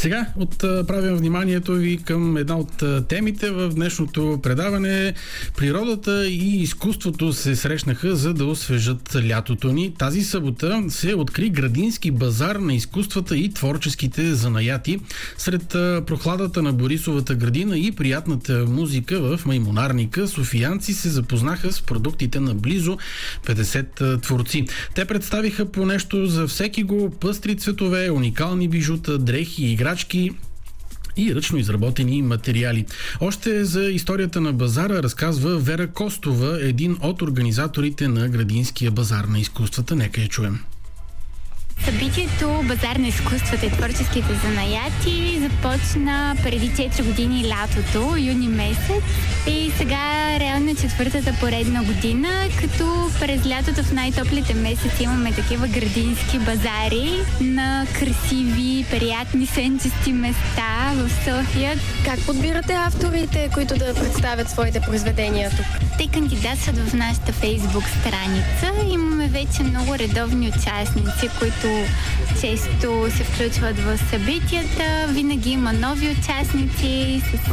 Сега отправям вниманието ви към една от темите в днешното предаване. Природата и изкуството се срещнаха за да освежат лятото ни. Тази събота се откри градински базар на изкуствата и творческите занаяти. Сред прохладата на Борисовата градина и приятната музика в Маймонарника, софиянци се запознаха с продуктите на близо 50 творци. Те представиха по нещо за всеки го пъстри цветове, уникални бижута, дрехи, играчки и ръчно изработени материали. Още за историята на базара разказва Вера Костова, един от организаторите на Градинския базар на изкуствата. Нека я чуем. Събитието Базар на изкуствата и творческите занаяти започна преди 4 години лятото, юни месец. И сега реално е четвъртата поредна година, като през лятото в най-топлите месеци имаме такива градински базари на красиви, приятни сенчести места в София. Как подбирате авторите, които да представят своите произведения тук? Те кандидатстват в нашата фейсбук страница. Имаме вече много редовни участници, които често се включват в събитията. Винаги има нови участници с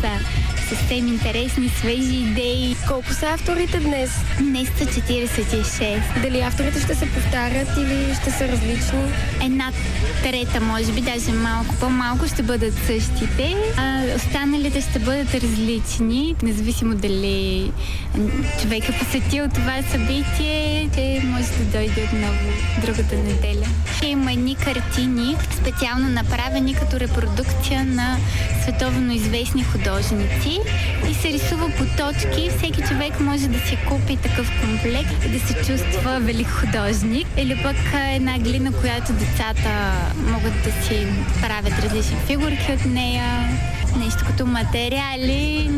съвсем интересни, свежи идеи. Колко са авторите днес? Днес са 46. Дали авторите ще се повтарят или ще са различни? Една трета, може би, даже малко по-малко ще бъдат същите, а останалите ще бъдат различни, независимо дали човек е посетил това събитие, те може да дойде отново другата неделя. Има едни картини, специално направени като репродукция на световно известни художници и се рисува по точки. Всеки човек може да си купи такъв комплект и да се чувства велик художник. Или пък една глина, която децата могат да си правят различни фигурки от нея. Нещо като материали,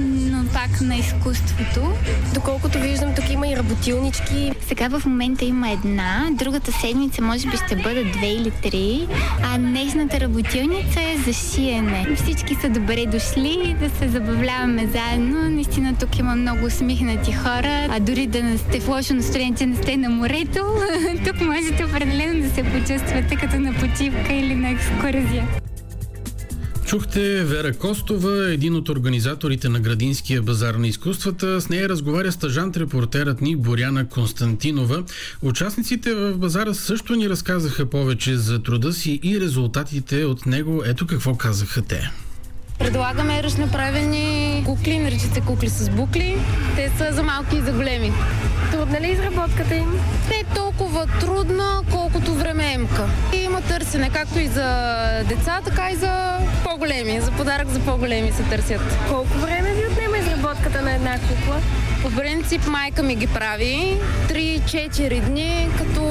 пак на изкуството. Доколкото виждам, тук има и работилнички. Сега в момента има една, другата седмица може би ще бъдат две или три, а днешната работилница е за шиене. Всички са добре дошли да се забавляваме заедно. Наистина тук има много усмихнати хора, а дори да не сте в лошо настроение, че не сте на морето, тук можете определено да се почувствате като на почивка или на екскурзия. Чухте Вера Костова, един от организаторите на Градинския базар на изкуствата. С нея разговаря стъжант репортерът ни Боряна Константинова. Участниците в базара също ни разказаха повече за труда си и резултатите от него. Ето какво казаха те. Предлагаме ръчно правени кукли, наричат се кукли с букли. Те са за малки и за големи. Трудна ли е изработката им? Не е толкова трудна, колкото време емка. И търсене както и за деца, така и за по-големи. За подарък за по-големи се търсят. Колко време ви отнема изработката на една кукла? По принцип майка ми ги прави 3-4 дни, като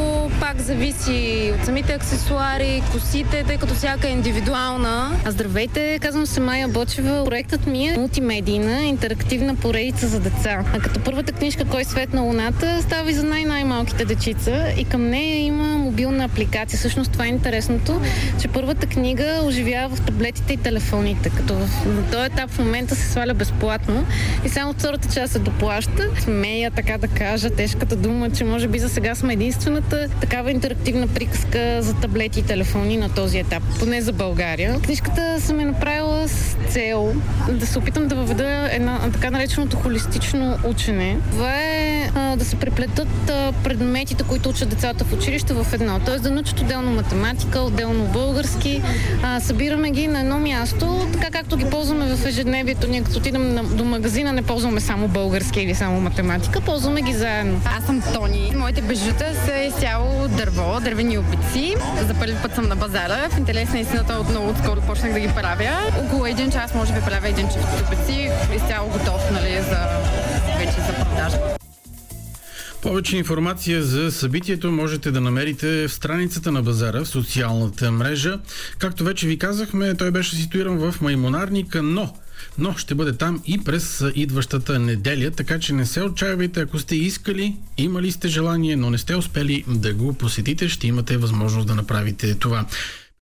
пак зависи от самите аксесуари, косите, тъй като всяка е индивидуална. А здравейте, казвам се Майя Бочева. Проектът ми е мултимедийна, интерактивна поредица за деца. А като първата книжка Кой свет на луната става и за най-най-малките дечица и към нея има мобилна апликация. Всъщност това е интересното, че първата книга оживява в таблетите и телефоните, като в, този етап в момента се сваля безплатно и само втората част се доплаща. Смея така да кажа тежката дума, че може би за сега сме единствената такава интерактивна приказка за таблети и телефони на този етап, поне за България. Книжката съм е направила с цел да се опитам да въведа една така нареченото холистично учене. Това е а, да се преплетат а, предметите, които учат децата в училище в едно. Тоест да научат отделно математика, отделно български. А, събираме ги на едно място, така както ги ползваме в ежедневието. Ние като отидем на, до магазина не ползваме само български или само математика, ползваме ги заедно. Аз съм Тони. Моите бежута са изцяло дърво, дървени обици. За първи път съм на базара. В интерес на истината отново отскоро почнах да ги правя. Около един час може би правя един чифт обици. Изцяло готов нали, за, вече за продажба. Повече информация за събитието можете да намерите в страницата на базара в социалната мрежа. Както вече ви казахме, той беше ситуиран в Маймонарника, но но ще бъде там и през идващата неделя, така че не се отчаявайте, ако сте искали, имали сте желание, но не сте успели да го посетите, ще имате възможност да направите това.